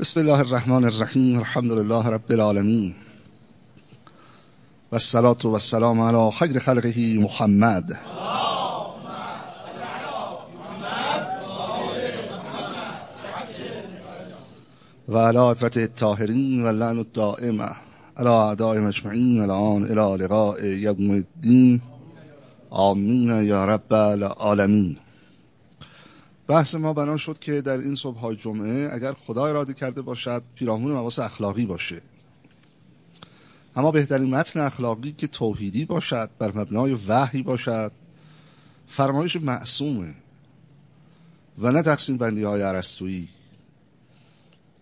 بسم الله الرحمن الرحیم الحمد لله رب العالمین و الصلاة و السلام علی خیر خلقه محمد و علی حضرت الطاهرین و لعن الدائمه علی اعداء مجمعین و الان الى لقاء یوم الدین آمین یا رب العالمین بحث ما بنا شد که در این صبح های جمعه اگر خدا اراده کرده باشد پیرامون مواس اخلاقی باشه. اما بهترین متن اخلاقی که توحیدی باشد بر مبنای وحی باشد فرمایش معصومه و نه تقسیم بندی های عرستویی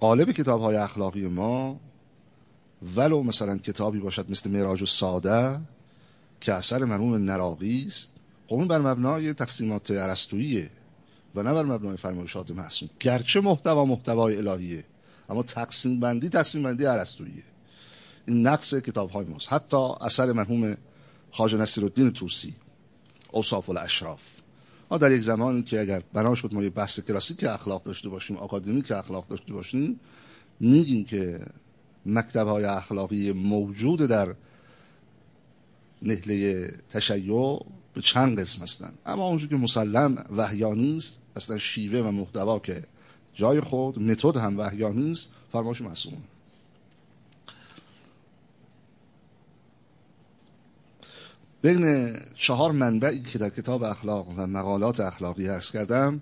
قالب کتاب های اخلاقی ما ولو مثلا کتابی باشد مثل معراج و ساده که اثر مرحوم نراقی است قوم بر مبنای تقسیمات عرستوییه و نه بر مبنای فرمایشات معصوم گرچه محتوا محتوای الهیه اما تقسیم بندی تقسیم بندی عرستوییه این نقص کتاب های ماست. حتی اثر مرحوم خواجه نصیرالدین توسی اوصاف الاشراف. ما در یک زمانی که اگر بنا شد ما یه بحث کلاسیک اخلاق داشته باشیم آکادمیک اخلاق داشته باشیم میگیم که مکتب های اخلاقی موجود در نهله تشیع به چند قسم هستن اما اونجور که مسلم وحیانی است اصلا شیوه و محتوا که جای خود متد هم وحیانی است فرمایش معصوم بین چهار منبعی که در کتاب اخلاق و مقالات اخلاقی عرض کردم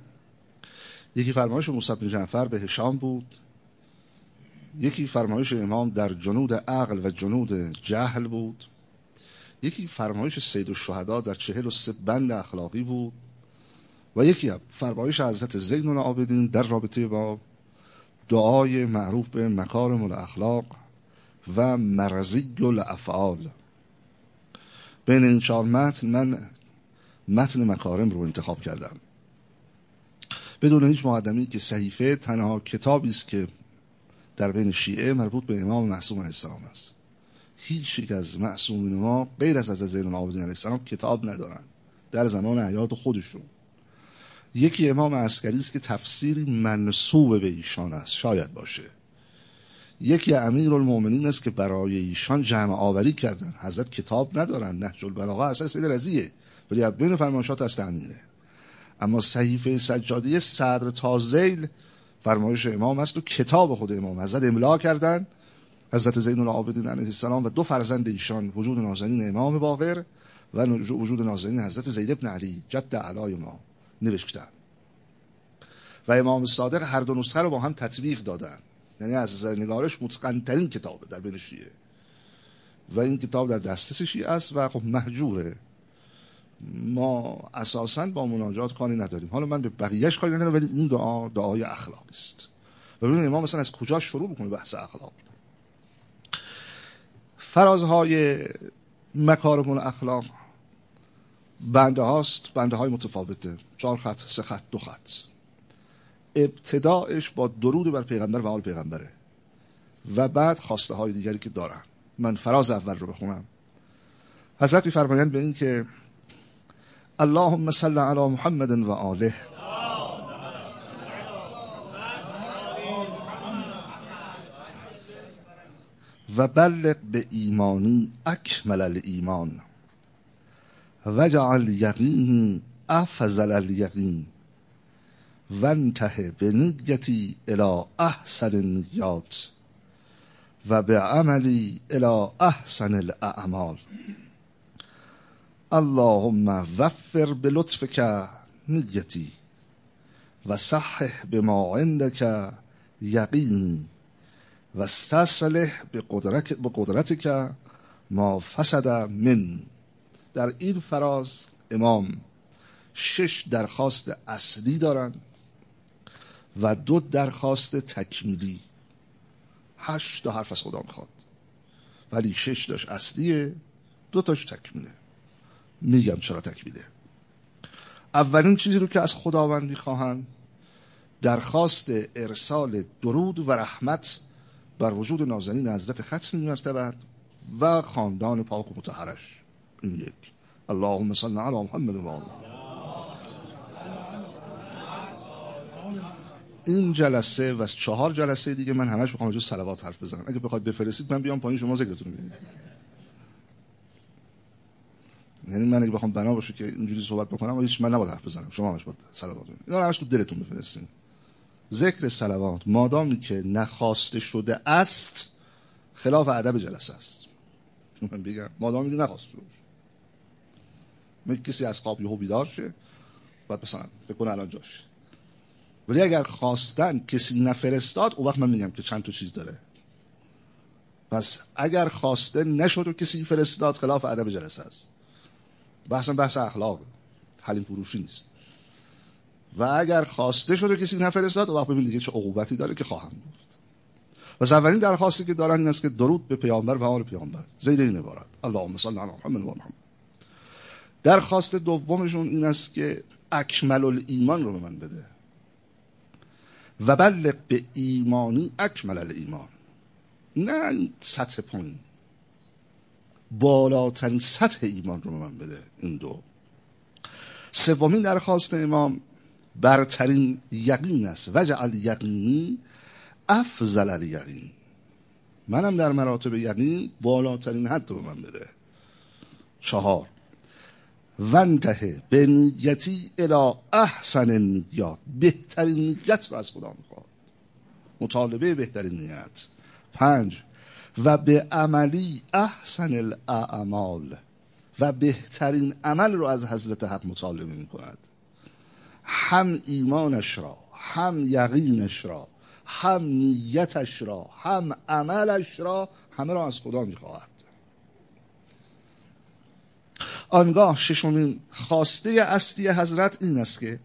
یکی فرمایش موسی بن جعفر به هشام بود یکی فرمایش امام در جنود عقل و جنود جهل بود یکی فرمایش سید الشهدا در چهل و سه بند اخلاقی بود و یکی فرمایش حضرت زین العابدین در رابطه با دعای معروف به مکارم الاخلاق و مرزی الافعال. بین این چهار متن من متن مکارم رو انتخاب کردم. بدون هیچ مقدمی که صحیفه تنها کتابی است که در بین شیعه مربوط به امام معصوم علیه السلام است. هیچ یک از معصومین ما غیر از از زین العابدین علیه السلام کتاب ندارن در زمان حیات خودشون. یکی امام عسکری است که تفسیری منصوب به ایشان است. شاید باشه. یکی امیر المؤمنین است که برای ایشان جمع آوری کردن. حضرت کتاب ندارن. نهج البلاغه اصلا سید رضیه. ولی بین فرمایشات از تعمیره. اما صحیفه سجادی صدر تازیل فرمایش امام است و کتاب خود امام. حضرت املا کردن. حضرت زین العابدین علیه السلام و دو فرزند ایشان وجود نازنین امام باقر و وجود نازنین حضرت زید ابن علی. جد علای ما. نوشتن و امام صادق هر دو نسخه رو با هم تطبیق دادن. یعنی از نظر نگارش متقنترین کتابه در بین شیعه. و این کتاب در دسترس شیعه است و خب محجوره. ما اساسا با مناجات کاری نداریم. حالا من به بقیهش کاری ندارم ولی این دعا دعای اخلاق است. و ببینید امام مثلا از کجا شروع می‌کنه بحث اخلاق. فرازهای مکارم الاخلاق بنده هاست بنده های متفاوته. چهار خط سه خط دو خط. ابتداعش با درود بر پیغمبر و آل پیغمبره. و بعد خواسته های دیگری که دارن من فراز اول رو بخونم. حضرت میفرمایند به این که اللهم صل علی محمد و آله. و بلغ به ایمانی اکمل الایمان. و جعل یقینی افضل الیقین و انته به نیتی الى احسن النیات و به عملی الى احسن الاعمال. اللهم وفر بلطفك نیتی و صحح بما عندك یقینی و استصلح به قدرت ما فسد من. در این فراز امام شش درخواست اصلی دارن و دو درخواست تکمیلی. هشت تا حرف از خدا می‌خواد. ولی شش داشت اصلیه دو تاش تکمیله. میگم چرا تکمیله. اولین چیزی رو که از خداوند می‌خواهند درخواست ارسال درود و رحمت بر وجود نازنین حضرت ختم مرتبت و خاندان پاک و متحرش این یک اللهم صل علی محمد و این جلسه و چهار جلسه دیگه من همش بخوام جو صلوات حرف بزنم. اگه بخواید بفرستید من بیام پایین شما ذکرتون بگید یعنی من اگه بخوام بنا باشه که اینجوری صحبت بکنم هیچ من نباید حرف بزنم. شما همش باید صلوات اینا همش تو دلتون بفرستین. ذکر صلوات مادامی که نخواسته شده است خلاف ادب جلسه است. من بگم مادامی که نخواسته شده کسی از خواب یهو بیدار شه بعد مثلا بکنه الان جاش. ولی اگر خواستن کسی نفرستاد اون وقت من میگم که چند تا چیز داره. پس اگر خواسته نشد و کسی فرستاد خلاف ادب جلسه است. بحث بحث اخلاق حلیم فروشی نیست. و اگر خواسته شده کسی نفرستاد وقت ببین دیگه چه عقوبتی داره که خواهم گفت. و اولین درخواستی که دارن این است که درود به پیامبر و آل پیامبر. زیر این عبارت. اللهم صل علی محمد و محمد. درخواست دومشون این است که اکمل الایمان رو به من بده. و بلق به ایمانی اکمل الایمان نه سطح پایین. بالاترین سطح ایمان رو به من بده این دو. سومین درخواست امام برترین یقین است. وجعل یقینی افضل الیقین. منم در مراتب یقین بالاترین حد رو به من بده. چهار. ونته به نیتی الى احسن نیات بهترین نیت رو از خدا می‌خواد. مطالبه بهترین نیت. پنج و به عملی احسن الاعمال و بهترین عمل رو از حضرت حق مطالبه می کند هم ایمانش را هم یقینش را هم نیتش را هم عملش را همه را از خدا می خواهد آنگاه ششمین خواسته اصلی حضرت این است که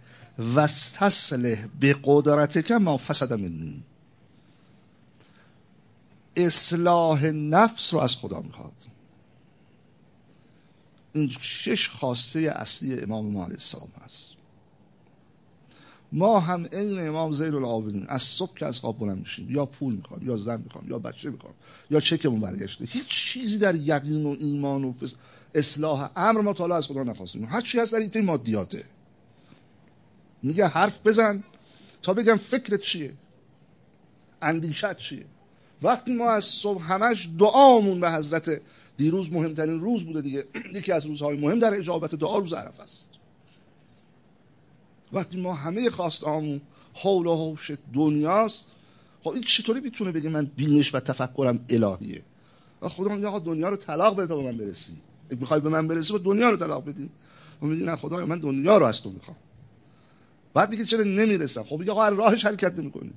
وستسله به قدرت که ما فسد منی. اصلاح نفس رو از خدا می‌خواد. این شش خواسته اصلی امام ما علیه السلام هست ما هم این امام زیر العابدین از صبح که از خواب بلند میشیم یا پول می‌خوام یا زن می‌خوام یا بچه می‌خوام یا چکمون برگشته هیچ چیزی در یقین و ایمان و اصلاح امر ما تا از خدا نخواستیم. هر چی هست در این مادیاته. میگه حرف بزن تا بگم فکرت چیه؟ اندیشت چیه؟ وقتی ما از صبح همش دعامون به حضرت دیروز مهمترین روز بوده دیگه. یکی از روزهای مهم در اجابت دعا روز عرف است. وقتی ما همه خواستامون حول و حوش دنیاست خب این چطوری می‌تونه بگه من بینش و تفکرم الهیه؟ و خدا میگه دنیا رو طلاق بده تا به من برسی. می‌خوای به من برسی با دنیا رو طلاق بدی. و میگه نه خدایا من دنیا رو از تو می‌خوام. بعد میگه چرا نمی‌رسم؟ خب میگه آقا راهش حرکت نمی‌کنی.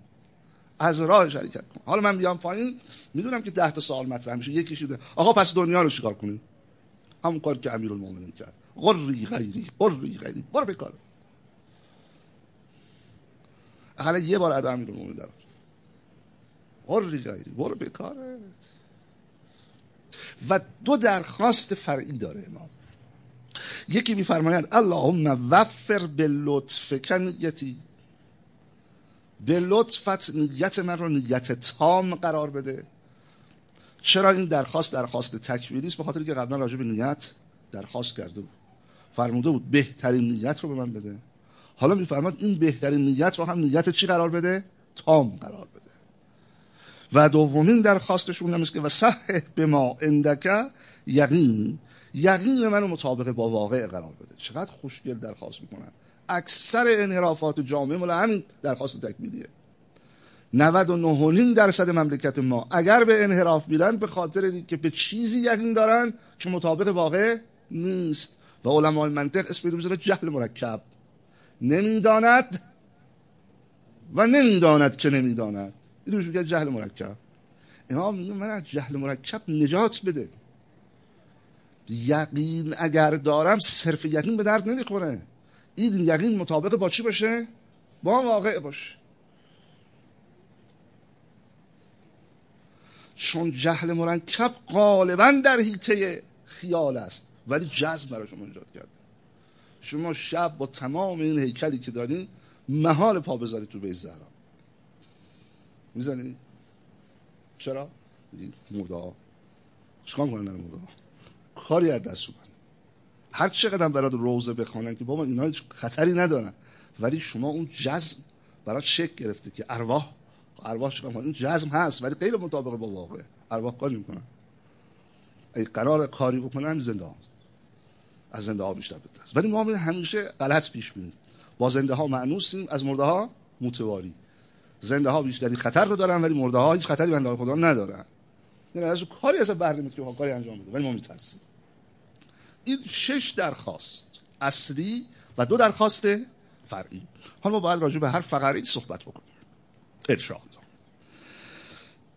از راه حرکت کن. حالا من بیام پایین می‌دونم که ده تا سوال مطرح میشه یکی شده. آقا پس دنیا رو چیکار کنیم همون کار که امیرالمومنین کرد. قری غیری قری غیری. برو بکار حالا یه بار ادا امیرالمومنین در قری غیری. برو بکارت و دو درخواست فرعی داره امام. یکی میفرماید اللهم وفر به لطف کنیتی. به لطفت نیت من رو نیت تام قرار بده. چرا این درخواست درخواست تکمیلی است؟ به خاطر که قبلا راجع به نیت درخواست کرده بود. فرموده بود بهترین نیت رو به من بده. حالا میفرماد این بهترین نیت رو هم نیت چی قرار بده؟ تام قرار بده. و دومین درخواستشون هم که و صح به ما اندکه یقین. یقین منو مطابق با واقع قرار بده. چقدر خوشگل درخواست می‌کنن. اکثر انحرافات جامعه مال همین درخواست تکمیلیه. 99 درصد مملکت ما اگر به انحراف میرن به خاطر که به چیزی یقین دارن که مطابق واقع نیست. و علمای منطق اسم می‌ذاره جهل مرکب. نمی‌داند و نمی‌داند که نمی‌داند. این میگه جهل مرکب. امام میگه من از جهل مرکب نجات بده. یقین اگر دارم صرف یقین به درد نمی‌خوره. این یقین مطابق با چی باشه؟ با واقع باشه. چون جهل مرکب غالبا در حیطه خیال است. ولی جذب برای شما ایجاد کرده. شما شب با تمام این هیکلی که دارین محال پا بذارید تو بیت می‌زنید چرا؟ مرده چکان کنن مرده کاری از دست هر چقدر برات روزه بخوانن که بابا اینا خطری ندارن. ولی شما اون جذب برای شک گرفته که ارواح ارواح چقدر این جزم هست ولی غیر مطابق با واقع. ارواح کاری می‌کنن. ای قرار کاری بکنن زنده ها. از زنده ها بیشتر بده ولی ما همیشه غلط پیش میریم. با زنده ها معنوسیم از مرده ها متواری. زنده ها بیشتری خطر رو دارن ولی مرده ها هیچ خطری بنده خدا ندارن. یعنی از کاری از بر نمیاد کاری انجام بده ولی ما میترسیم. این شش درخواست اصلی و دو درخواست فرعی. حالا ما باید راجع به هر فقره صحبت بکنیم. انشاءالله.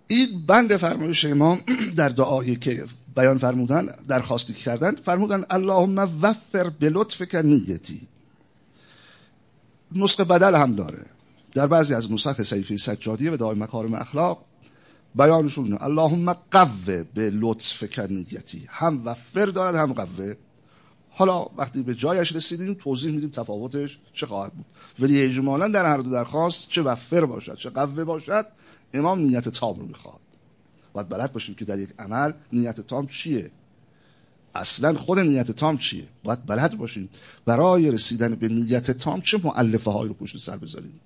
این بند فرمایش امام در دعایی که بیان فرمودن درخواستی کردن فرمودن اللهم وفر به لطف نیتی. نسخه بدل هم داره. در بعضی از نسخ سیفی سجادیه و دعای مکارم اخلاق بیانشون اللهم قوه به لطف کنیتی هم وفر دارد هم قوه حالا وقتی به جایش رسیدیم توضیح میدیم تفاوتش چه خواهد بود. ولی اجمالا در هر دو درخواست چه وفر باشد چه قوه باشد امام نیت تام رو می‌خواد. باید بلد باشیم که در یک عمل نیت تام چیه. اصلا خود نیت تام چیه؟ باید بلد باشیم. برای رسیدن به نیت تام چه معلفه هایی رو پشت سر بذاریم؟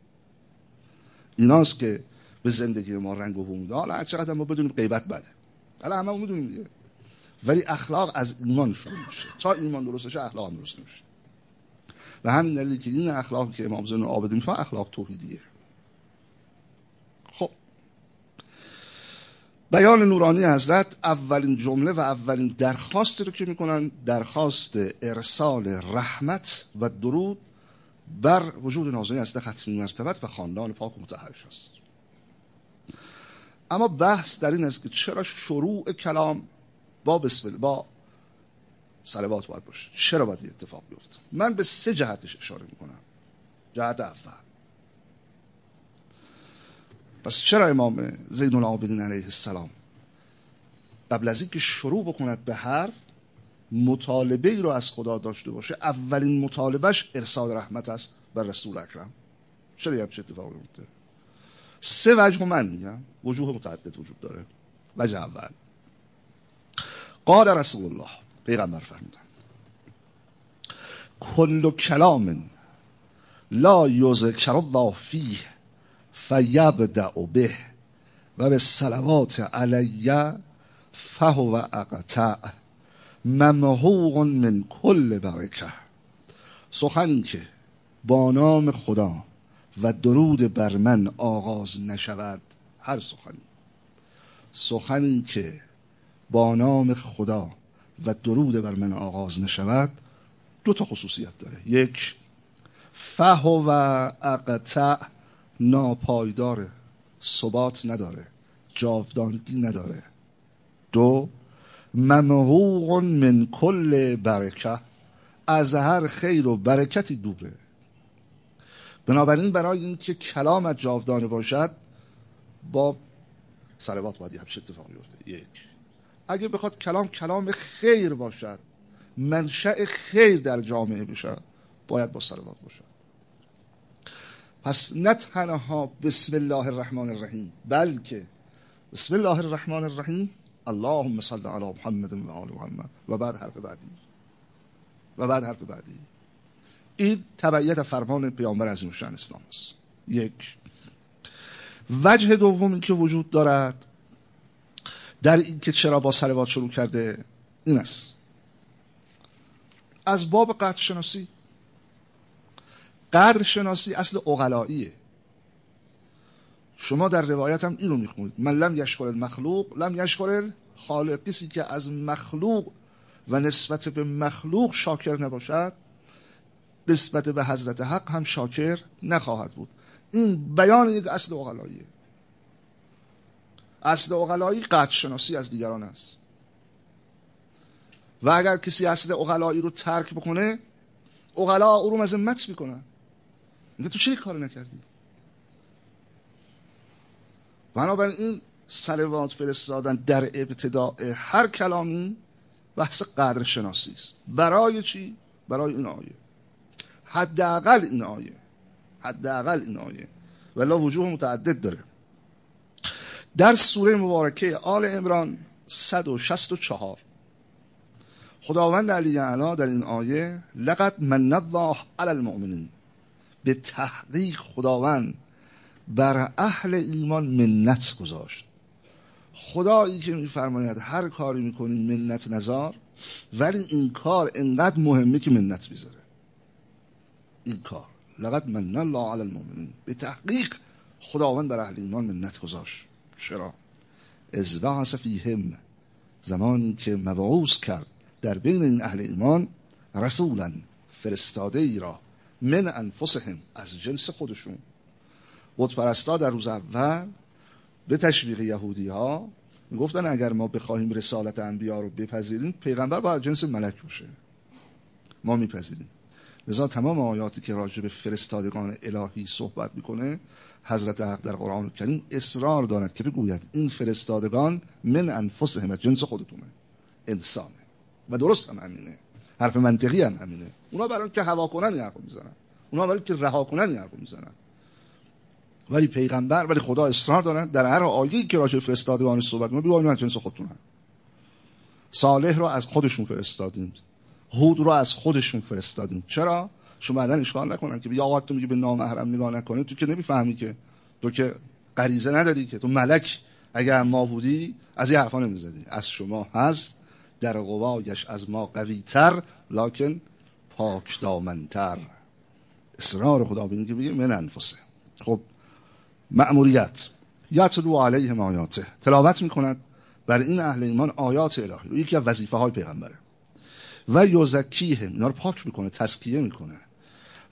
ایناست که به زندگی ما رنگ و بوم حالا چقدر ما بدونیم غیبت بده. حالا همه می‌دونیم دیگه. ولی اخلاق از ایمان شروع میشه. تا ایمان درست بشه اخلاق درست نمیشه. و همین دلیلی که این اخلاق که امام زین العابدین میفهم اخلاق توحیدیه. خب. بیان نورانی حضرت اولین جمله و اولین درخواستی رو که می‌کنن درخواست ارسال رحمت و درود بر وجود نازنین از ختمی مرتبت و خاندان پاک و متحرش است. اما بحث در این است که چرا شروع کلام با بسم با صلوات باید باشه. چرا باید اتفاق بیفته؟ من به سه جهتش اشاره می‌کنم. جهت اول. پس چرا امام زین العابدین علیه السلام قبل از اینکه شروع بکند به حرف مطالبه ای رو از خدا داشته باشه اولین مطالبهش ارسال رحمت است بر رسول اکرم. چرا یه چه اتفاقی میفته؟ سه وجه من میگم. وجوه متعدد وجود داره. وجه اول. قال رسول الله پیغمبر فرمودن. کل کلام لا یذکر الله فیه فیبدع به و به صلوات علی فهو اقطع. ممحوق من کل برکه. سخنی که با نام خدا و درود بر من آغاز نشود هر سخنی سخنی که با نام خدا و درود بر من آغاز نشود دو تا خصوصیت داره. یک فه و اقطع ناپایداره ثبات نداره جاودانگی نداره. دو ممحوق من کل برکه. از هر خیر و برکتی دوره بنابراین برای اینکه کلامت جاودانه باشد با صلوات باید همچه اتفاقی بیفته. یک. اگه بخواد کلام کلام خیر باشد منشأ خیر در جامعه باشد باید با صلوات باشد. پس نه تنها بسم الله الرحمن الرحیم بلکه بسم الله الرحمن الرحیم اللهم صل علی محمد و آل محمد و بعد حرف بعدی و بعد حرف بعدی این تبعیت فرمان پیامبر از شان اسلام است یک وجه دومی که وجود دارد در این که چرا با سلوات شروع کرده این است از باب قدر شناسی قدر شناسی اصل اغلاییه شما در روایت هم اینو می‌خونید. من لم یشکر المخلوق لم یشکر خالق کسی که از مخلوق و نسبت به مخلوق شاکر نباشد نسبت به حضرت حق هم شاکر نخواهد بود. این بیان یک اصل اغلاییه اصل اغلایی قدر شناسی از دیگران است. و اگر کسی اصل اغلایی رو ترک بکنه اغلا او رو مذمت می‌کنن. میگه تو چه کار نکردی؟ بنابراین این سلوات فرستادن در ابتداء هر کلامی بحث قدر شناسی است. برای چی؟ برای این آیه. حداقل این آیه. حداقل این آیه. ولی وجوه متعدد داره. در سوره مبارکه آل عمران 164 خداوند علی اعلی در این آیه لقد من الله علی المؤمنین. به تحقیق خداوند بر اهل ایمان منت گذاشت. خدایی که میفرماید هر کاری می‌کنی منت نزار ولی این کار انقدر مهمه که منت می‌ذاره. این کار. لقد من الله علی المؤمنین. به تحقیق خداوند بر اهل ایمان منت گذاشت. چرا؟ از بعث فیهم. زمانی که مبعوث کرد در بین این اهل ایمان رسولا فرستاده ای را من انفسهم از جنس خودشون. بود پرستا در روز اول به تشویق یهودی ها گفتن اگر ما بخواهیم رسالت انبیا رو بپذیریم پیغمبر باید جنس ملک باشه. ما میپذیریم. لذا تمام آیاتی که راجع به فرستادگان الهی صحبت می‌کنه حضرت حق در قرآن کریم اصرار دارد که بگوید این فرستادگان من انفسهم جنس خودتونه انسانه. و درست هم همینه. حرف منطقی هم همینه. اونا برای که هوا کنن این می‌زنن. اونا برای که رها کنن این می‌زنن. ولی پیغمبر ولی خدا اصرار دارن در هر آیه‌ای که راجع فرستادگان صحبت ما از جنس خودتونن صالح رو از خودشون فرستادیم هود رو از خودشون فرستادیم چرا؟ شما بعدن اشکال نکنن که یا آقا تو میگی به نامحرم نگاه نکنه تو که نمی‌فهمی که تو که غریزه نداری که. تو ملک اگر ما بودی از این حرفا نمی‌زدی. از شما هست در قوایش از ما قوی تر لکن پاک دامنتر اصرار خدا به که بگه من انفسه. خب مأموریت. یتلو علیهم آیاته. تلاوت می‌کند بر این اهل ایمان آیات الهی. یکی از وظیفه های پیغمبره. و یزکیهم. اینا رو پاک می‌کنه تزکیه می‌کنه.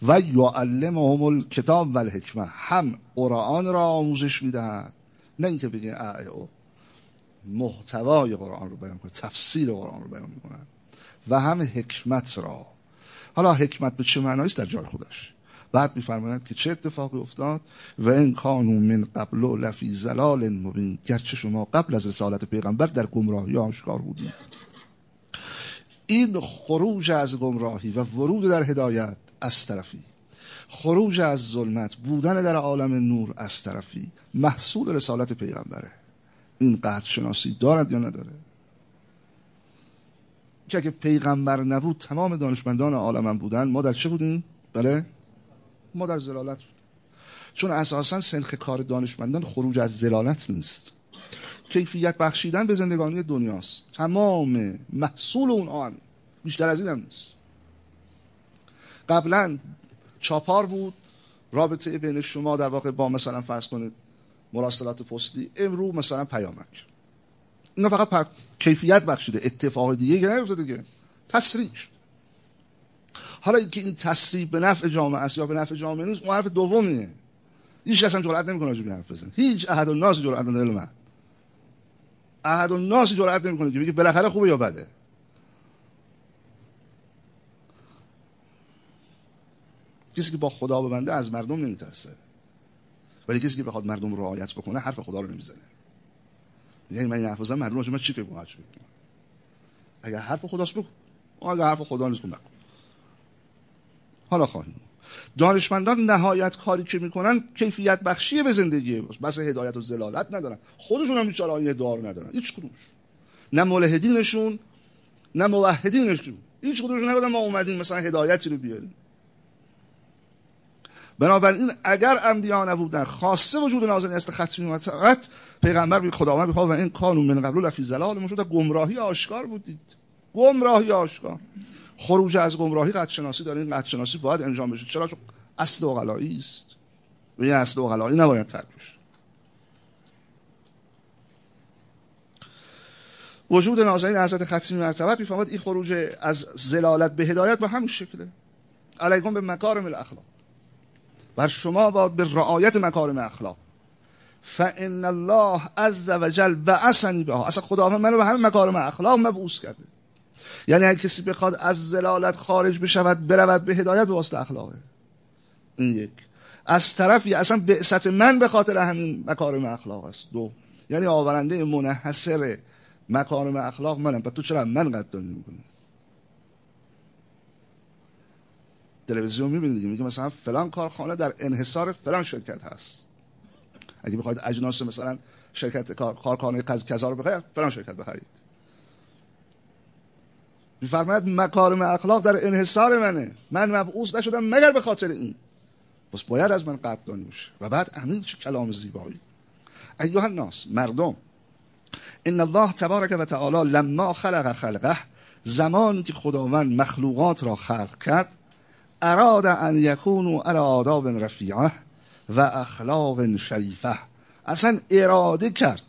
و یعلمهم الکتاب و الحکمه. هم قرآن را آموزش می‌دهد. نه اینکه بگه او محتوای قرآن رو بیان کنه تفسیر قرآن رو بیان می‌کنه. و هم حکمت را. حالا حکمت به چه معنایی در جای خودش. بعد میفرماید که چه اتفاقی افتاد و این کانون من قبل و لفی زلال مبین. گرچه شما قبل از رسالت پیغمبر در گمراهی آشکار بودید. این خروج از گمراهی و ورود در هدایت از طرفی. خروج از ظلمت بودن در عالم نور از طرفی. محصول رسالت پیغمبره. این قدر شناسی دارد یا نداره؟ که اگه پیغمبر نبود تمام دانشمندان عالم بودن ما در چه بودیم؟ بله؟ ما در زلالت. چون اساسا سنخ کار دانشمندان خروج از زلالت نیست. کیفیت بخشیدن به زندگانی دنیاست. تمام محصول اون آن بیشتر از این هم نیست. قبلا چاپار بود. رابطه بین شما در واقع با مثلا فرض کنید مراسلات پستی. امرو مثلا پیامک. اینا فقط کیفیت بخشیده. اتفاق دیگه نیفتاده دیگه. تسریع شد. حالا اینکه این تسریع به نفع جامعه است یا به نفع جامعه نیست اون حرف دومیه. هیچ کس هم جرأت نمی‌کنه راجع حرف بزنه. هیچ احد الناس جرأت نداره من. احد الناس جرأت نمی‌کنه که بگه بالاخره خوبه یا بده. کسی که با خدا ببنده از مردم نمیترسه. ولی کسی که بخواد مردم رو رعایت بکنه حرف خدا رو نمی‌زنه. یعنی من این حرف مردم من چی فکر کنم اگر حرف خداست بگو. اگر حرف خدا نیست نکن حالا خواهیم دانشمندان نهایت کاری که می‌کنن کیفیت بخشی به زندگی بس هدایت و زلالت ندارن. خودشون هم بیچاره دار ندارن. هیچ کدومش. نه ملحدینشون نه موحدینشون. هیچ کدومشون نگفتن ما اومدیم مثلا هدایتی رو بیاریم. بنابراین اگر انبیا نبودن خاصه وجود نازل است ختمی و فقط پیغمبر به خداوند و این کانون من قبل لفی زلال مشود گمراهی آشکار بودید. گمراهی آشکار. خروج از گمراهی قد شناسی این قد شناسی باید انجام بشه. چرا؟ چون اصل اوغلایی است. و این اصل اوغلایی نباید ترک بشه. وجود نازنین حضرت ختمی مرتبت می‌فهمد این خروج از زلالت به هدایت به همین شکله. علیکم به مکارم الاخلاق. بر شما باید به رعایت مکارم اخلاق. فان الله عز وجل بعثنی بها. اصلا خداوند منو به همین مکارم اخلاق مبعوث کرده. یعنی اگه کسی بخواد از زلالت خارج بشود برود به هدایت به واسطه اخلاقه. این یک. از طرفی اصلا بعثت من به خاطر همین مکارم اخلاق است. دو. یعنی آورنده منحصر مکارم اخلاق منم. و تو چرا من قدردانی می‌کنی؟ تلویزیون می‌بینید میگه مثلا فلان کارخانه در انحصار فلان شرکت هست. اگه بخواید اجناس مثلا شرکت کار کارخانه کذا رو بخرید فلان شرکت بخرید. میفرماید مکارم اخلاق در انحصار منه. من مبعوث نشدم مگر به خاطر این؟ پس باید از من قدردانی باشه. و بعد امیر چه کلام زیبایی. ایها الناس مردم ان الله تبارک و تعالی لما خلق خلقه زمانی که خداوند مخلوقات را خلق کرد اراد ان یکونوا علی آداب رفیعه و اخلاق شریفه. اصلا اراده کرد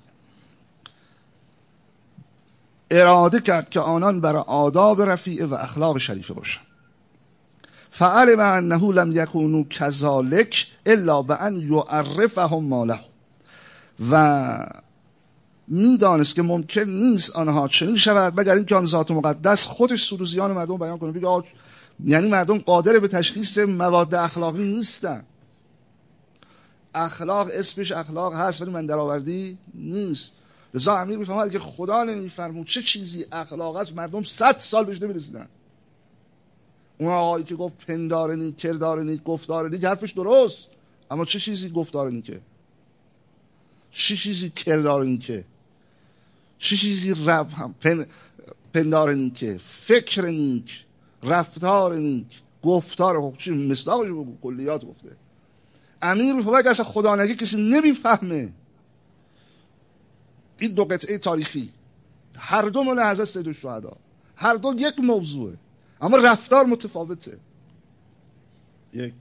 اراده کرد که آنان بر آداب رفیعه و اخلاق شریفه باشند. فعلم انه لم یکونوا کذالک الا بان یعرفهم ما له. و می‌دانست که ممکن نیست آنها چنین شود مگر اینکه آن ذات مقدس خودش سروزیان مردم بیان کنه. بگه یعنی مردم قادر به تشخیص مواد اخلاقی نیستن. اخلاق اسمش اخلاق هست ولی من درآوردی نیست. لذا امیر می‌فهمد که خدا نمیفرمود چه چیزی اخلاق است مردم صد سال بهش نمی‌رسیدن اون آقایی که گفت پندار نی کردار نی گفتار نی حرفش درست. اما چه چیزی گفتار نی که چه چیزی کردار نی که چه چیزی رب هم پن... پندار نیکه؟ فکر نیک رفتار نیک گفتار خب چی مصداقش بگو کلیات گفته. امیر می‌فهمه که اصلا خدا نگه کسی نمی‌فهمه. این دو قطعه تاریخی. هر دو مال حضرت سید الشهدا. هر دو یک موضوعه. اما رفتار متفاوته. یک.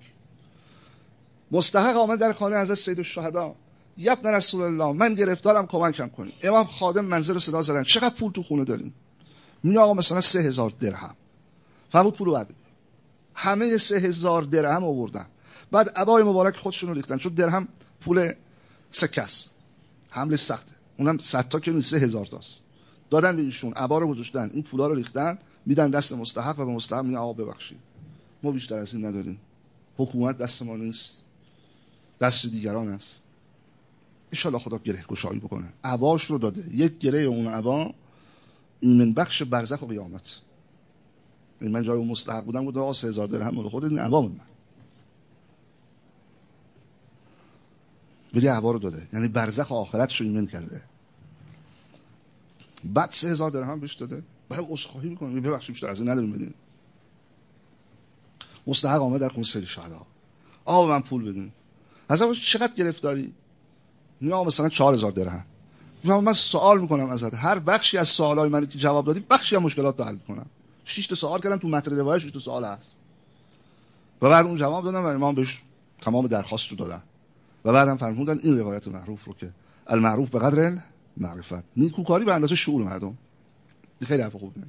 مستحق آمد در خانه حضرت سید الشهدا. یبن رسول الله من گرفتارم کمکم کنی. امام خادم منزل رو صدا زدن. چقدر پول تو خونه داریم؟ می آقا مثلا سه هزار درهم. فرمود پول بعد. همه سه هزار درهم آوردن. بعد عبای مبارک خودشون رو ریختن. چون درهم پول سکس حمل سخته. اونم صد تا که نیست هزار تاست. دادن به ایشون عبا رو گذاشتن این پولا رو ریختن میدن دست مستحق و به مستحق میگن آقا ببخشید. ما بیشتر از این نداریم. حکومت دست ما نیست. دست دیگران است. انشالله خدا گره گشایی بکنه. عباش رو داده. یک گره اون عبا ایمن بخش برزخ و قیامت. این من جای اون مستحق بودم گفتم آقا سه هزار درهم مال خود این عبا من. ولی عبا رو داده. یعنی برزخ آخرتش رو ایمن کرده. بعد سه هزار درهم بهش داده. بعد عذرخواهی می‌کنه ببخشید بیشتر از این نداریم بدین. مستحق آمد در خون سری شهدا. آقا من پول بدین. از چقدر گرفتاری؟ یا مثلا 4000 درهم. من سوال می‌کنم ازت. هر بخشی از سوالای من که جواب دادی بخشی از مشکلات رو حل کنم. شش تا سوال کردم تو متن روایت 6 تا سوال هست. و بعد اون جواب دادم و امام بهش تمام درخواست رو دادن. و بعدم فرمودن این روایت معروف رو که المعروف به قدر معرفت. نیکوکاری به اندازه شعور مردم. خیلی حرف خوبه.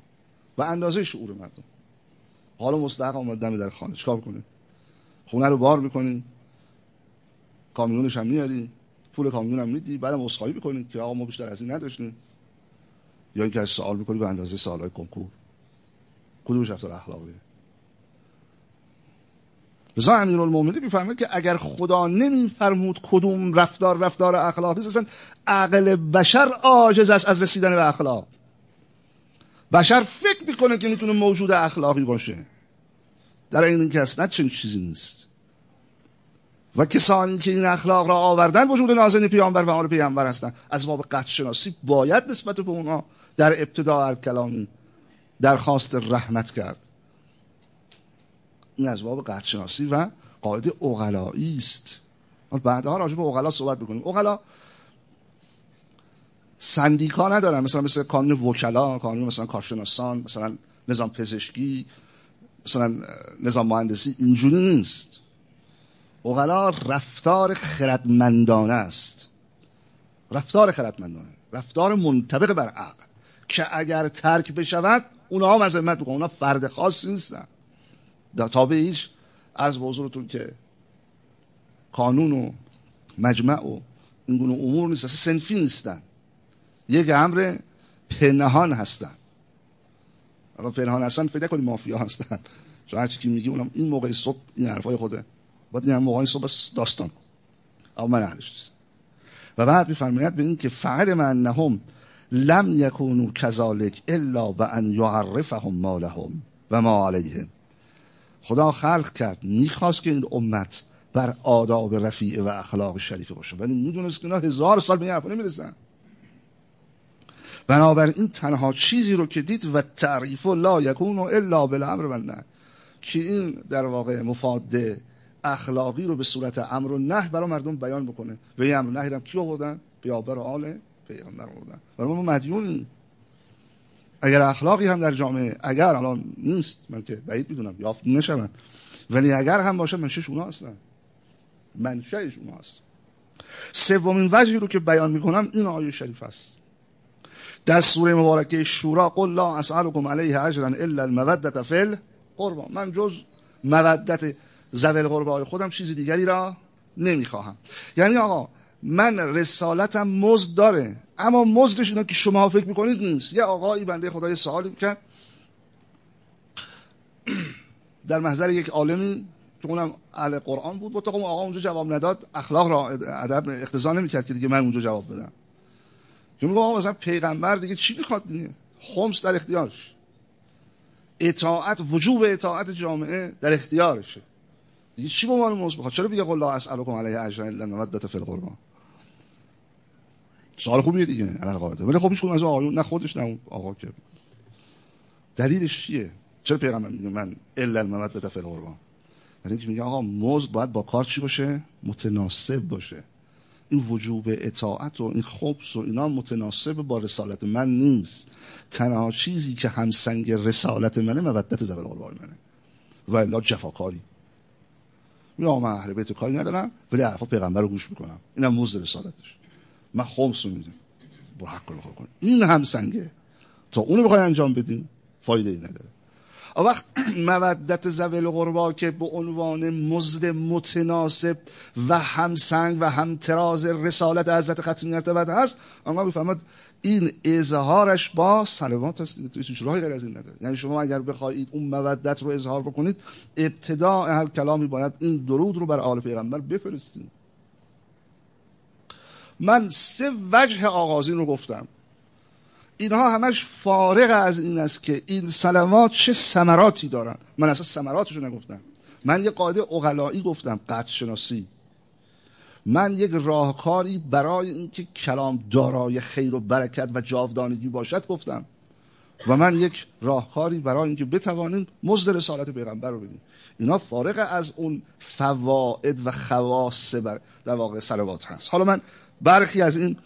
و اندازه شعور مردم. حالا مستحق اومد دم در خانه. چیکار کنی خونه رو بار می‌کنی. کامیونش هم میاری. پول کامیون هم میدی. بعدم اسخایی می‌کنی که آقا ما بیشتر از این نداشتیم. یا اینکه از سوال می‌کنی به اندازه سوالای کنکور. کدومش رفتار اخلاقیه؟ رضا امیرالمومنین می‌فهمه که اگر خدا نمیفرمود کدوم رفتار رفتار اخلاقی است عقل بشر عاجز است از رسیدن به اخلاق. بشر فکر می‌کنه که می‌تونه موجود اخلاقی باشه. در این اینکه اصلا چنین چیزی نیست. و کسانی که این اخلاق را آوردن وجود نازنین پیامبر و آل پیامبر هستند. از باب قدر شناسی باید نسبت به اونها در ابتدا کلامی درخواست رحمت کرد. این از باب قدر شناسی و قاعده اغلایی است. بعدها راجع به اغلا صحبت بکنیم اغلا سندیکا ندارن. مثلا مثل کانون وکلا کانون مثلا کارشناسان مثلا نظام پزشکی مثلا نظام مهندسی اینجوری نیست. اغلا رفتار خردمندانه است. رفتار خردمندانه. رفتار منطبق بر عقل. که اگر ترک بشود اونها امت بکنن اونها فرد خاصی نیستن. در تابع هیچ از به که کانون و مجمع و این گونه امور نیست سنفی نیستن. یک امر پنهان هستن. الان پنهان هستن فکر کنید مافیا هستن. چون هرچی که میگی اونم این موقع صبح این حرفای خوده باید این موقع صبح داستان. اما من اهلش نیست و بعد میفرماید به این که فعل من نهم لم یکونو کذالک الا به ان یعرفهم ما لهم و ما علیهم. خدا خلق کرد. می‌خواست که این امت بر آداب رفیع و اخلاق شریفه باشه. ولی می‌دونست که اینا هزار سال به این حرفا نمی‌رسن. بنابراین تنها چیزی رو که دید و تعریف لا یکون الا بالامر و نه که این در واقع مفاد اخلاقی رو به صورت امر و نه برای مردم بیان بکنه. و این امر و نهی هم کی آوردن؟ پیامبر و آل پیامبر آوردن. برای ما مدیونیم. اگر اخلاقی هم در جامعه اگر الان نیست من که بعید می‌دونم یافت نشون ولی اگر هم باشه منشش اونا هستن. منشأش اونا هست سومین وجهی رو که بیان می‌کنم این آیه شریف است در سوره مبارکه شورا قل لا اسالکم علیه اجرا الا المودت فی القربا من جز مودت زول قربای خودم چیز دیگری را نمی‌خواهم. یعنی آقا من رسالتم مزد داره. اما مزدش اینا که شما فکر می‌کنید نیست. یه آقایی بنده خدای سوالی کرد در محضر یک عالمی که اونم اهل قرآن بود با آقا اونجا جواب نداد. اخلاق را ادب اقتضا نمی‌کرد که دیگه من اونجا جواب بدم. که میگم آقا مثلا پیغمبر دیگه چی می‌خواد دیگه؟ خمس در اختیارش. اطاعت وجوب اطاعت جامعه در اختیارشه. دیگه چی به عنوان موز بخواد چرا بگه قل لا اسالکم علیه اجر الا المودت فی القربان؟ سوال خوبیه دیگه علی قاعده ولی خب هیچ از آقایون نه خودش نه آقا که. دلیلش چیه؟ چرا پیغمبر میگه من الا المودت فی القربان؟ ولی اینکه میگه آقا مزد باید با کار چی باشه؟ متناسب باشه. این وجوب اطاعت و این خبس و اینا متناسب با رسالت من نیست. تنها چیزی که همسنگ رسالت منه مودت زبل قربان منه. و الا جفاکاری. یا من اهل بیت کاری ندارم ولی حرفا پیغمبر رو گوش می‌کنم. اینم مزد رسالتش. من خمس رو میدم. برو حق رو کن. این همسنگه. تا اونو بخوای انجام بدیم فایده ای نداره. وقت مودت زویل قربا که به عنوان مزد متناسب و همسنگ و همتراز رسالت حضرت ختم مرتبت هست آنها بفهمد این اظهارش با صلوات است. هیچ راهی غیر از این نداره. یعنی شما اگر بخواهید اون مودت رو اظهار بکنید ابتدا هر کلامی باید این درود رو بر آل پیغمبر بفرستید. من سه وجه آغازین رو گفتم. اینها همش فارغ از این است که این سلوات چه سمراتی دارن. من اصلا سمراتش رو نگفتم. من یه قاعده اغلایی گفتم قطع شناسی من یک راهکاری برای اینکه کلام دارای خیر و برکت و جاودانگی باشد گفتم. و من یک راهکاری برای اینکه بتوانیم مزد رسالت پیغمبر رو بدیم. اینا فارغ از اون فواید و خواص بر در واقع سلوات هست. حالا من برخی از این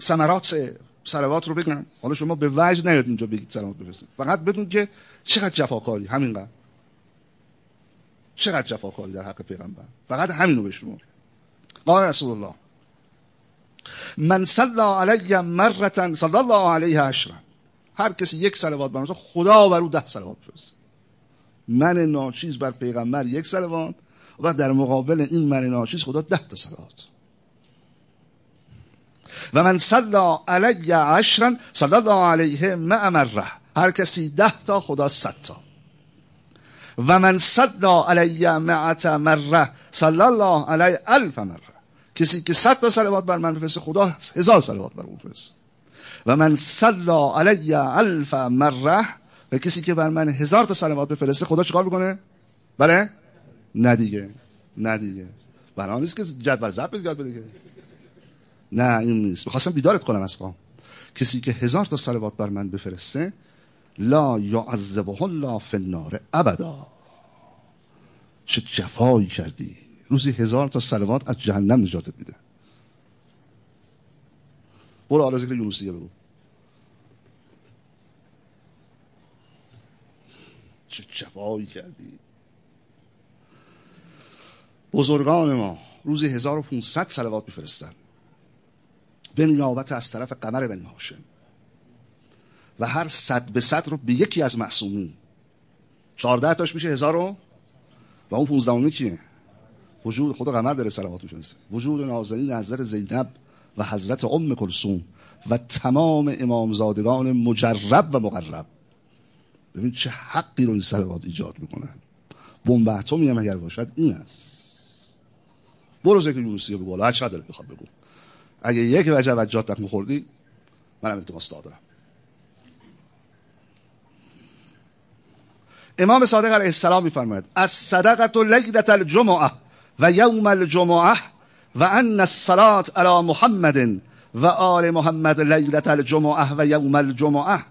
ثمرات سلوات رو بگم. حالا شما به وجه نیاد اینجا بگید سلامت بفرستید. فقط بدون که چقدر جفاکاری. همینقدر. چقدر جفاکاری در حق پیغمبر. فقط همینو بشمر قال رسول الله. من صلى علی مرتا صلی الله علیه عشرا. هر کسی یک صلوات بر خدا بر او ده صلوات بفرسته. من ناچیز بر پیغمبر یک صلوات و در مقابل این من ناچیز خدا ده تا صلوات. و من صلی علی عشرا صلی الله علیه مع مره هر کسی ده تا خدا صد تا. و من صلی علی معت مره صلی الله علی الف مره کسی که صد تا صلوات بر من بفرسته خدا هزار صلوات بر او بفرسته. و من صلی علی الف مره و کسی که بر من هزار تا صلوات بفرسته خدا چیکار بکنه بله؟ نه دیگه. نه دیگه. برای نیست که جدول ضبط یاد بده نه این نیست. بخواستم بیدارت کنم از قام کسی که هزار تا صلوات بر من بفرسته لا یعذبه الله فی النار ابدا. چه جفایی کردی. روزی هزار تا صلوات از جهنم نجاتت میده. برو حالا ذکر یونسیه بگو. چه جفایی کردی. بزرگان ما روزی 1500 صلوات میفرستن. به نیابت از طرف قمر بنی هاشم. و هر صد به صد رو به یکی از معصومین. چهارده تاش میشه هزار و و اون پونزدهمی کیه؟ وجود خدا قمر داره صلوات میفرسته وجود نازنین حضرت زینب و حضرت ام کلثوم و تمام امامزادگان مجرب و مقرب. ببین چه حقی رو این صلوات ایجاد می‌کنه بمب اتمی هم اگر باشد این است. برو ذکر یونسیه بگو هر چقدر بخواد بگو. اگه یک وجه وجات خوردی منم التماس دارم. امام صادق علیه السلام میفرماید از صدقت و لگدت الجمعه و یوم الجمعه و ان الصلات علی محمد و آل محمد لیلت الجمعه و یوم الجمعه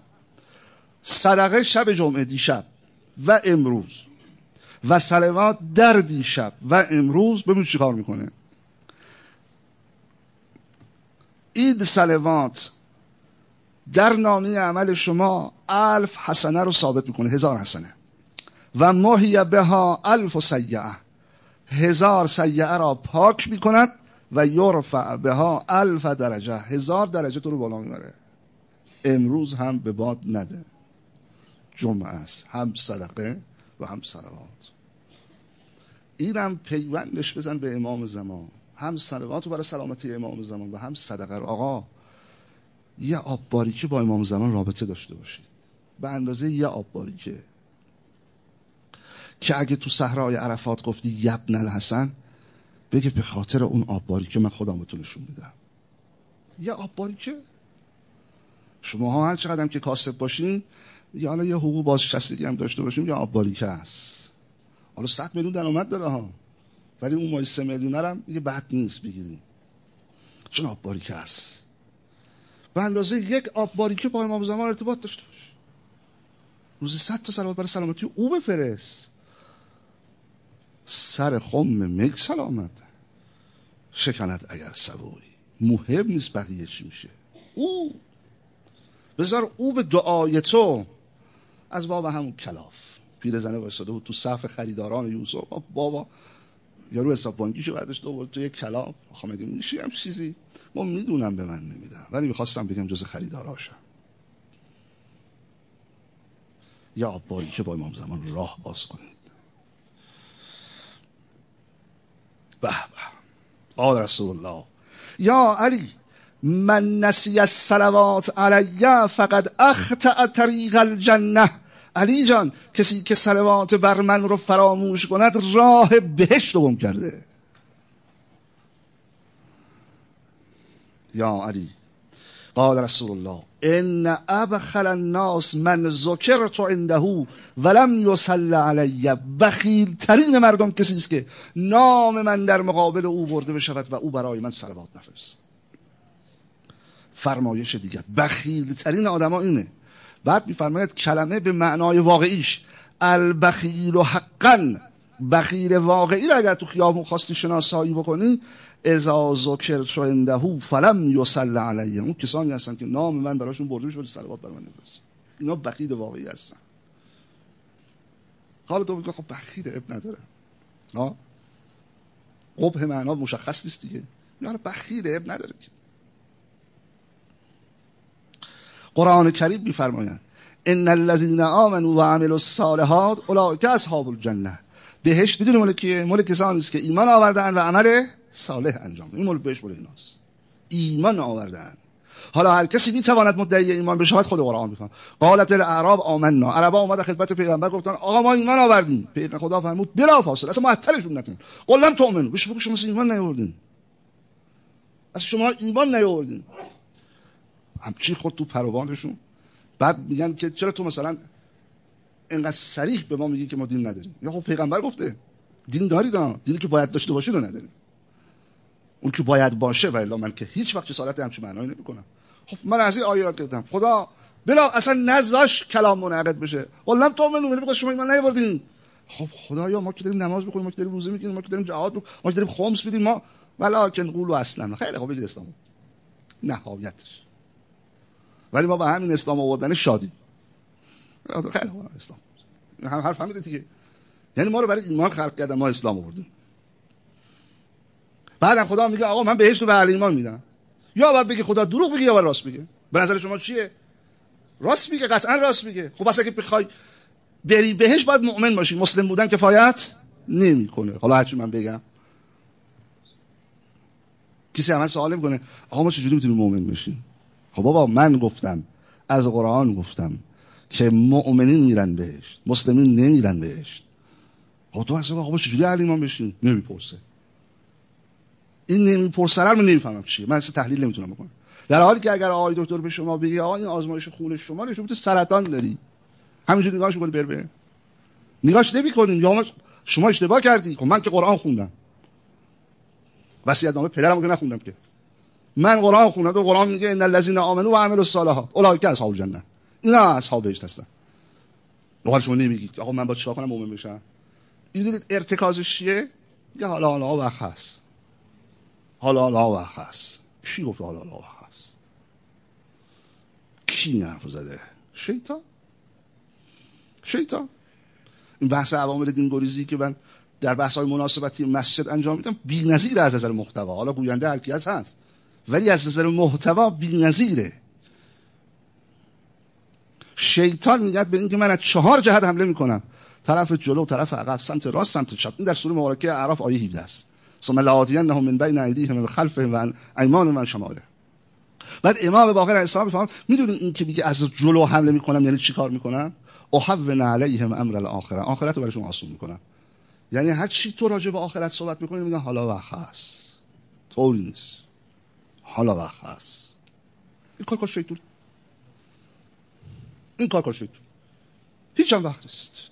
صدقه شب جمعه دیشب و امروز. و سلوات در دیشب و امروز. ببین چی کار می‌کنه. اید سلوات در نامی عمل شما الف حسنه رو ثابت می‌کنه هزار حسنه. و ماهی بها الف و سیعه. هزار سیعه را پاک می‌کند و یرفع بها الف درجه. هزار درجه تو رو بالا می‌بره. امروز هم به باد نده. جمعه است. هم صدقه و هم سلوات اینم پیوندش بزن به امام زمان. هم سلوات رو برای سلامتی امام زمان و هم صدقه رو. آقا یه آب باریکه با امام زمان رابطه داشته باشید. به اندازه یه آب باریکه. که اگه تو صحرای عرفات گفتی یبن الحسن بگه به خاطر اون آب باریکه من خودم بهتون نشون میدم. یه آب باریکه؟ شما ها هر چقدر که کاسب باشین یا حالا یه حقوق بازنشستگی هم داشته باشیم یا آب باریکه است حالا 100 میلیون درآمد داره ها. ولی اون مای سه میلیون هم میگه بد نیست بگیریم. چون آب باریکه است. به اندازه یک آب باریکه با امام زمان ارتباط داشته باش. روزی صد تا سلامت برای سلامتی او بفرست. سر خم مگ سلامت. شکند اگر سبوی. مهم نیست بقیه چی میشه. او. بذار او به دعای تو. از بابا همون کلاف. پیرزنه وایساده بود تو صف خریداران یوسف. بابا یارو حساب بانکیشو برداشت دو تو یک کلاف آخه مگه میشه هم چیزی؟ ما می‌دونم به من نمیدم ولی می‌خواستم بگم جز خریداراشم یا آباری که با امام زمان راه باز کنید. به به. قال رسول الله یا علی من نسی الصلوات علی فقد اخطأ طریق الجنه علی جان کسی که صلوات بر من رو فراموش کند راه بهشت رو گم کرده. یا علی قال رسول الله ان ابخل الناس من ذکرت عنده ولم یصل علی. بخیل ترین مردم کسی است که نام من در مقابل او برده بشود و او برای من صلوات نفرست. فرمایش دیگر بخیل ترین آدما اینه. بعد میفرماید کلمه به معنای واقعیش. البخیل و حقا. بخیل واقعی رو اگر تو خیابون خواستی شناسایی بکنی اذا ذکر عنده فلم یصل علیه. اون کسانی هستن که نام من براشون برده ولی صلوات بر من نفرست اینا بخیل واقعی هستن. حالا تو میگه خب بخیل اب نداره. ها؟ قبه معنا مشخص نیست دیگه. یعنی بخیل اب نداره قرآن کریم میفرمایند. ان الذين امنوا وعملوا الصالحات اولئک اصحاب الجنه بهشت بدون مال کیه؟ مال کسانی است که ایمان آوردن و عمل صالح انجام. این مال بهش مال ایناست. ایمان آوردن. حالا هر کسی می‌تواند مدعی ایمان بشه خود قرآن میفهم قالت الاعراب آمنا. عربا اومد خدمت پیغمبر گفتن آقا ما ایمان آوردیم. پیغمبر خدا فرمود بلا فاصله اصلا معطلشون نکن قول لم تؤمنوا. بهش بگو شما ایمان نیاوردین. از شما ایمان نیاوردین. همچی خود تو پروانشون بعد میگن که چرا تو مثلا اینقدر صریح به ما میگی که ما دین نداریم؟ یا خب پیغمبر گفته دین دارید ها دینی که باید داشته باشید رو نداریم. اون که باید باشه و الا من که هیچ وقت جسارت همچین معنایی نمی‌کنم. خب من از این آیات گفتم خدا بلا اصلا نزاش کلام منعقد بشه. ولم تو من بگو شما ایمان نیاوردین. خب خدایا ما که داریم نماز بخونیم ما که داریم روزه می‌گیریم ما که داریم جهاد ما که داریم خمس بدیم ما ولکن قولوا اصلا خیلی خوب بگید اسلام. نهایتش. ولی ما به همین اسلام آوردن شادی. خیلی خوب اسلام. هم حرف فهمیدید دیگه. یعنی ما رو برای ایمان خلق کردن ما اسلام آوردیم. بعدم خدا میگه آقا من بهشت رو به اهل ایمان میدم. یا باید بگه خدا دروغ بگه یا باید راست بگه به نظر شما چیه؟ راست میگه قطعا راست میگه. خب پس اگه بخوای بری بهش باید مؤمن باشی. مسلم بودن کفایت نمی‌کنه. حالا هرچی من بگم. کسی همه سوال می‌کنه آقا ما چجوری می‌تونیم مؤمن بشیم؟ خب بابا من گفتم از قرآن گفتم که مؤمنین میرن بهشت مسلمین نمیرن بهشت. خب تو اصلا آقا چجوری اهل ایمان بشین نمی‌پرسه. این نمی‌پرسه رو نمی‌فهمم چیه. من اصلا تحلیل نمی‌تونم بکنم. در حالی که اگر آقای دکتر به شما بگه آقا این آزمایش خون شما نشون میده سرطان داری. همینجوری نگاهش می‌کنی بر به نگاهش نمی‌کنیم. یا شما اشتباه کردی. خب من که قرآن خوندم. وصیت نامه پدرم که نخوندم که. من قرآن خوندم قرآن میگه ان الذين امنوا وعملوا الصالحات اولئک اصحاب الجنه اینا اصحاب بهشت هستن. حال شما نمیگی آقا من با چیکار کنم مؤمن بشم؟ این ارتکازش چیه؟ یه حالا حالا وقت هست. حالا حالا وقت هست. کی گفت حالا حالا وقت هست؟ کی این زده؟ شیطان. شیطان. این بحث عوامل دینگریزی که من در بحث های مناسبتی مسجد انجام میدم بی‌نظیر از نظر محتوا. حالا گوینده هر کی هست. ولی از نظر محتوا بی‌نظیره شیطان میگه به اینکه من از چهار جهت حمله می‌کنم. طرف جلو طرف عقب سمت راست سمت چپ. این در سوره مبارکه اعراف آیه 17 است. ثم لآتینهم من بین ایدیهم و خلفهم و ایمان من شماله. بعد امام باقر علیه السلام میفهم می‌دونی این که میگه از جلو حمله می‌کنم یعنی چیکار می‌کنم؟ احون علیهم امر الاخره. آخرت رو براشون آسون می‌کنم. یعنی هر چی تو راجع به آخرت صحبت می‌کنی میگن حالا وقت هست طوری نیست. حالا وقت هست. این کار کار شیطون این کار کار شیطون هیچ هم وقت نیست.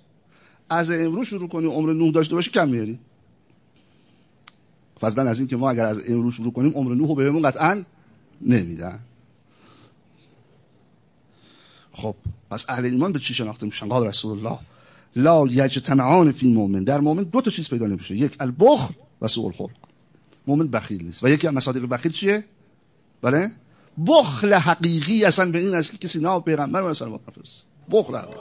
از امروز شروع کنی عمر نوح داشته باشی کم میاری. فضلا از این که ما اگر از امروز شروع کنیم عمر نوح بهمون قطعا نمیدن. خب پس اهل ایمان به چی شناخته میشن؟ قال رسول الله لا یجتمعان فی مؤمن در مؤمن دو تا چیز پیدا نمیشه. یک البخل و سوء الخلق. مؤمن بخیل نیست. و یکی از مصادیق بخیل چیه؟ بله؟ بخل حقیقی اصلا به این که کسی نام پیغمبر و سلامت نفرست بخل حقیقی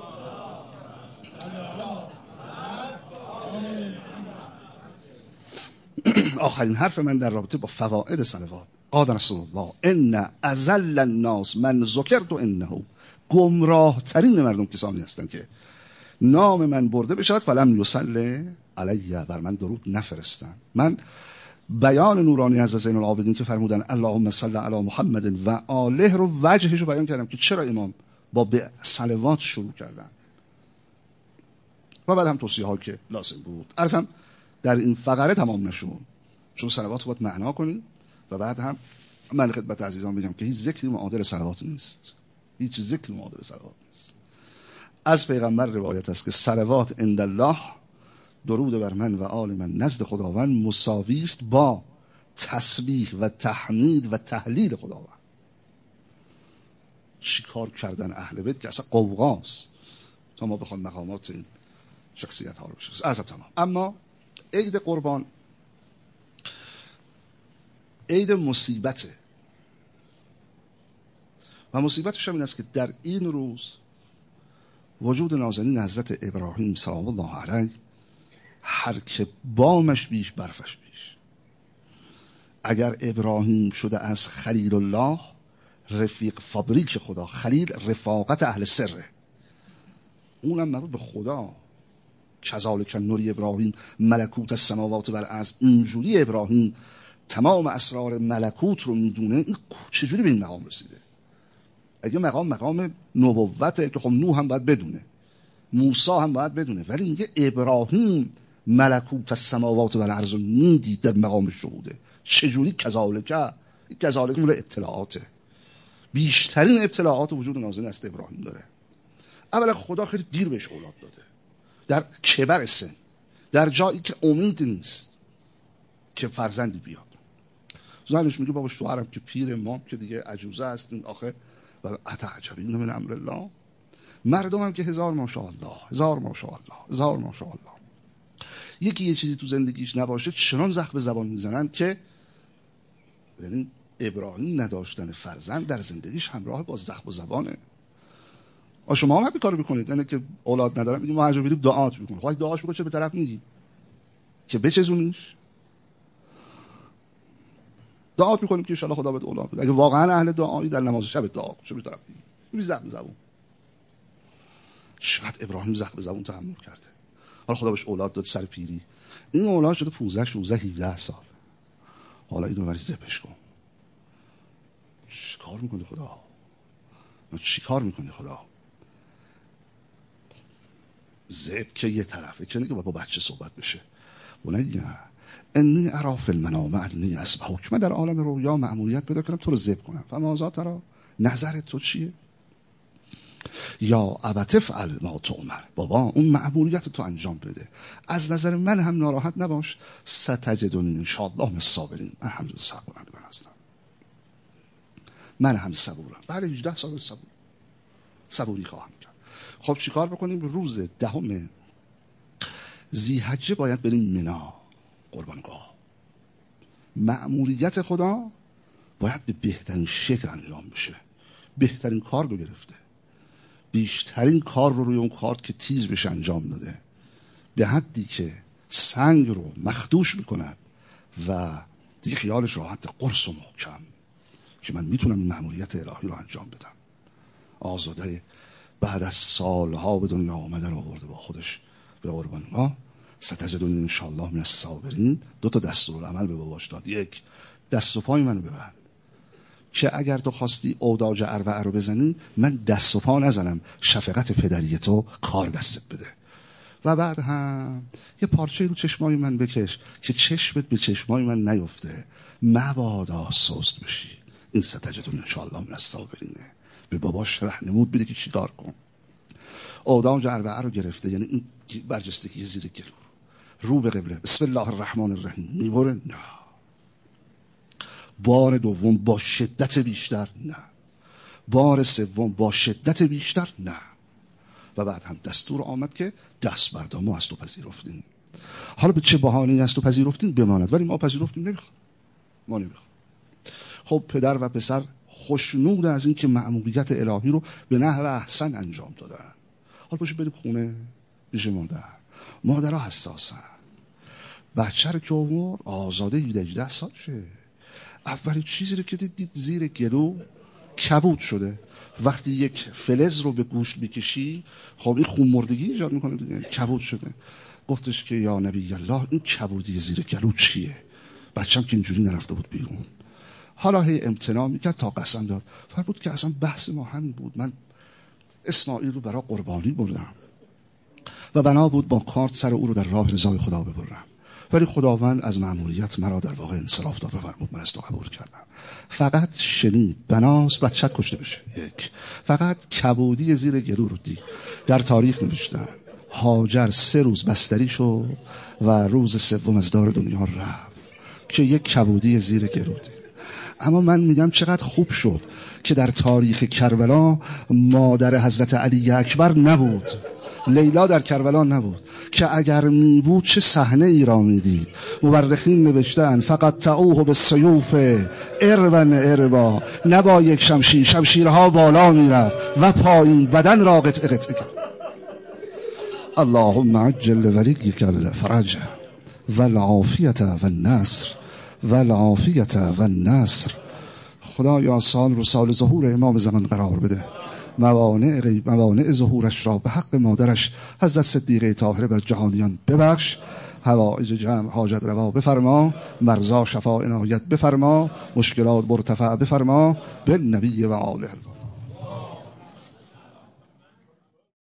آخرین حرف من در رابطه با فواید صلوات. قال رسول الله ان ازل الناس من ذکرت انه. گمراه ترین مردم کسانی هستند که نام من برده بشود فلم یصلی علیه بر من درود نفرستن من بیان نورانی از زین العابدین که فرمودن اللهم صل علی محمد و آله رو وجهش رو بیان کردم که چرا امام با به صلوات شروع کردن. و بعد هم توصیه ها که لازم بود. ارزم در این فقره تمام نشون چون صلوات رو باید معنا کنیم و بعد هم من خدمت عزیزان بگم که هیچ ذکری معادل صلوات نیست. هیچ ذکری معادل صلوات نیست. از پیغمبر روایت است که صلوات عند الله درود بر من و آل من. نزد خداوند مساوی است با تسبیح و تحمید و تحلیل خداوند. چیکار کردن اهل بیت که اصلا قوقاست. تا ما بخوام مقامات این شخصیت ها رو بشناسیم. از تمام. اما عید قربان عید مصیبته و مصیبتش هم این است که در این روز وجود نازنین حضرت ابراهیم سلام الله علیه هر که بامش بیش برفش بیش. اگر ابراهیم شده از خلیل الله رفیق فابریک خدا خلیل رفاقت اهل سره. اونم مربوط به خدا. کذالک نوری ابراهیم ملکوت السماوات و از اینجوری ابراهیم تمام اسرار ملکوت رو می‌دونه این چجوری به این مقام رسیده؟ اگه مقام مقام نبوته که خب نوح هم باید بدونه. موسی هم باید بدونه. ولی میگه ابراهیم ملکوت السماوات و الارض رو می‌دید در مقام شهوده. چجوری کذالک؟ کذالک مول اطلاعاته. بیشترین اطلاعات وجود نازل است ابراهیم داره. اولا خدا خیلی دیر بهش اولاد داده. در کبر سن در جایی که امید نیست که فرزندی بیاد. زنش میگه بابا شوهرم که پیر ما که دیگه عجوزه هستین آخه و اتعجبین من امر الله؟ مردم هم که هزار ماشاءالله هزار ماشاءالله هزار ماشاءالله. یکی یه چیزی تو زندگیش نباشه چنان زخم به زبان می‌زنن که یعنی ابراهیم نداشتن فرزند در زندگیش همراه با زخم و زبانه. آ شما هم همین کارو می‌کنید یعنی که اولاد ندارم میگیم ما هر جا دعات می‌کنیم. خواهی دعاش بگو چه به طرف میگی؟ که بچزونیش. دعا می‌کنیم که ان خدا بهت اولاد بده. اگه واقعا اهل دعایی در نماز شب دعا چه به طرف میگی؟ زخم زبون. چقدر ابراهیم زخم زبون تحمل کرده. حالا خدا بهش اولاد داد سر پیری. این اولاد شده 15 16 17 سال. حالا اینو بری زبش کن. چی کار می‌کنی خدا؟ چی کار می‌کنی خدا؟ زب که یه طرفه که با بچه صحبت بشه. بنی انی ارا المنام انی اسبحک من در عالم رویا معمولیت پیدا کردم تو رو زب کنم. فما ترا نظر تو چیه؟ یا ابت فعل ما عمر بابا اون معمولیت تو انجام بده. از نظر من هم ناراحت نباش. ستجدونی انشاءالله من صابرین. من هم صبورندگان هستم. من هم صبورم. بعد 18 سال صبور. صبوری خواهم کرد. خب چیکار بکنیم؟ روز دهم زیحجه باید بریم منا قربانگاه. معمولیت خدا باید به بهترین شکل انجام بشه. بهترین کار رو گرفته. بیشترین کار رو روی اون کارت که تیز بشه انجام داده. به حدی که سنگ رو مخدوش می‌کند و دیگه خیالش راحت قرص و محکم که من می‌تونم این معمولیت الهی رو انجام بدم. آزاده بعد از سالها به دنیا آمده رو آورده با خودش به قربان ما. ستجدون انشالله من الصابرین. دو تا دستور عمل به باباش داد. یک دست و پای منو ببند. که اگر تو خواستی اوداج اربعه رو بزنی من دست و پا نزنم. شفقت پدری تو کار دستت بده. و بعد هم یه پارچه رو چشمای من بکش که چشمت به چشمای من نیفته. مبادا سست بشی. این ستجدون انشاءالله من الصابرینه به باباش رهنمود بده که چیکار کن. اوداج اربعه رو گرفته. یعنی این برجستگی زیر گلو. رو به قبله. بسم الله الرحمن الرحیم. می‌بره؟ نه. بار دوم با شدت بیشتر نه. بار سوم با شدت بیشتر نه. و بعد هم دستور آمد که دست بردار ما از تو پذیرفتیم. حالا به چه بهانه از تو پذیرفتیم؟ بماند. ولی ما پذیرفتیم نمی‌خوام. ما نمی‌خوام. خب پدر و پسر خوشنود از اینکه معمولیت الهی رو به نحو احسن انجام دادن. حالا باشه بریم خونه پیش مادر. مادرها حساسن. بچه رو که عمر آزاده 18 سال شه اولین چیزی رو که دید زیر گلو کبود شده. وقتی یک فلز رو به گوشت بکشی خب این خون مردگی ایجاد می‌کنه دیگه کبود شده. گفتش که یا نبی الله این کبودی زیر گلو چیه؟ بچم که اینجوری نرفته بود بیرون. حالا هی امتناع می‌کرد تا قسم داد. بود که اصلا بحث ما همین بود. من اسماعیل رو برای قربانی بردم. و بنا بود با کارت سر او رو در راه رضای خدا ببرم. ولی خداوند از معمولیت مرا در واقع انصراف داد و فرمود من از تو قبول کردم. فقط شنید بناس بچت کشته بشه. یک. فقط کبودی زیر گلو رو دید در تاریخ نوشتن. هاجر سه روز بستری شد و روز سوم از دار دنیا رفت. که یک کبودی زیر گلو دید اما من میگم چقدر خوب شد که در تاریخ کربلا مادر حضرت علی اکبر نبود. لیلا در کربلا نبود که اگر می بود چه صحنه ای را می‌دید؟ مورخین نوشتن فقط تعوه به سیوف ارون اربا. نبا یک شمشیر شمشیرها بالا می‌رفت و پایین بدن را قطع قطع کرد. اللهم عجل ولیک الفرج و النصر والعافیت و النصر. خدا سال رو سال ظهور امام زمان قرار بده. موانع, موانع ظهورش را به حق مادرش حضرت صدیقه طاهره بر جهانیان ببخش. هوایج جمع حاجت روا بفرما مرزا شفا عنایت بفرما مشکلات مرتفع بفرما به نبی و آله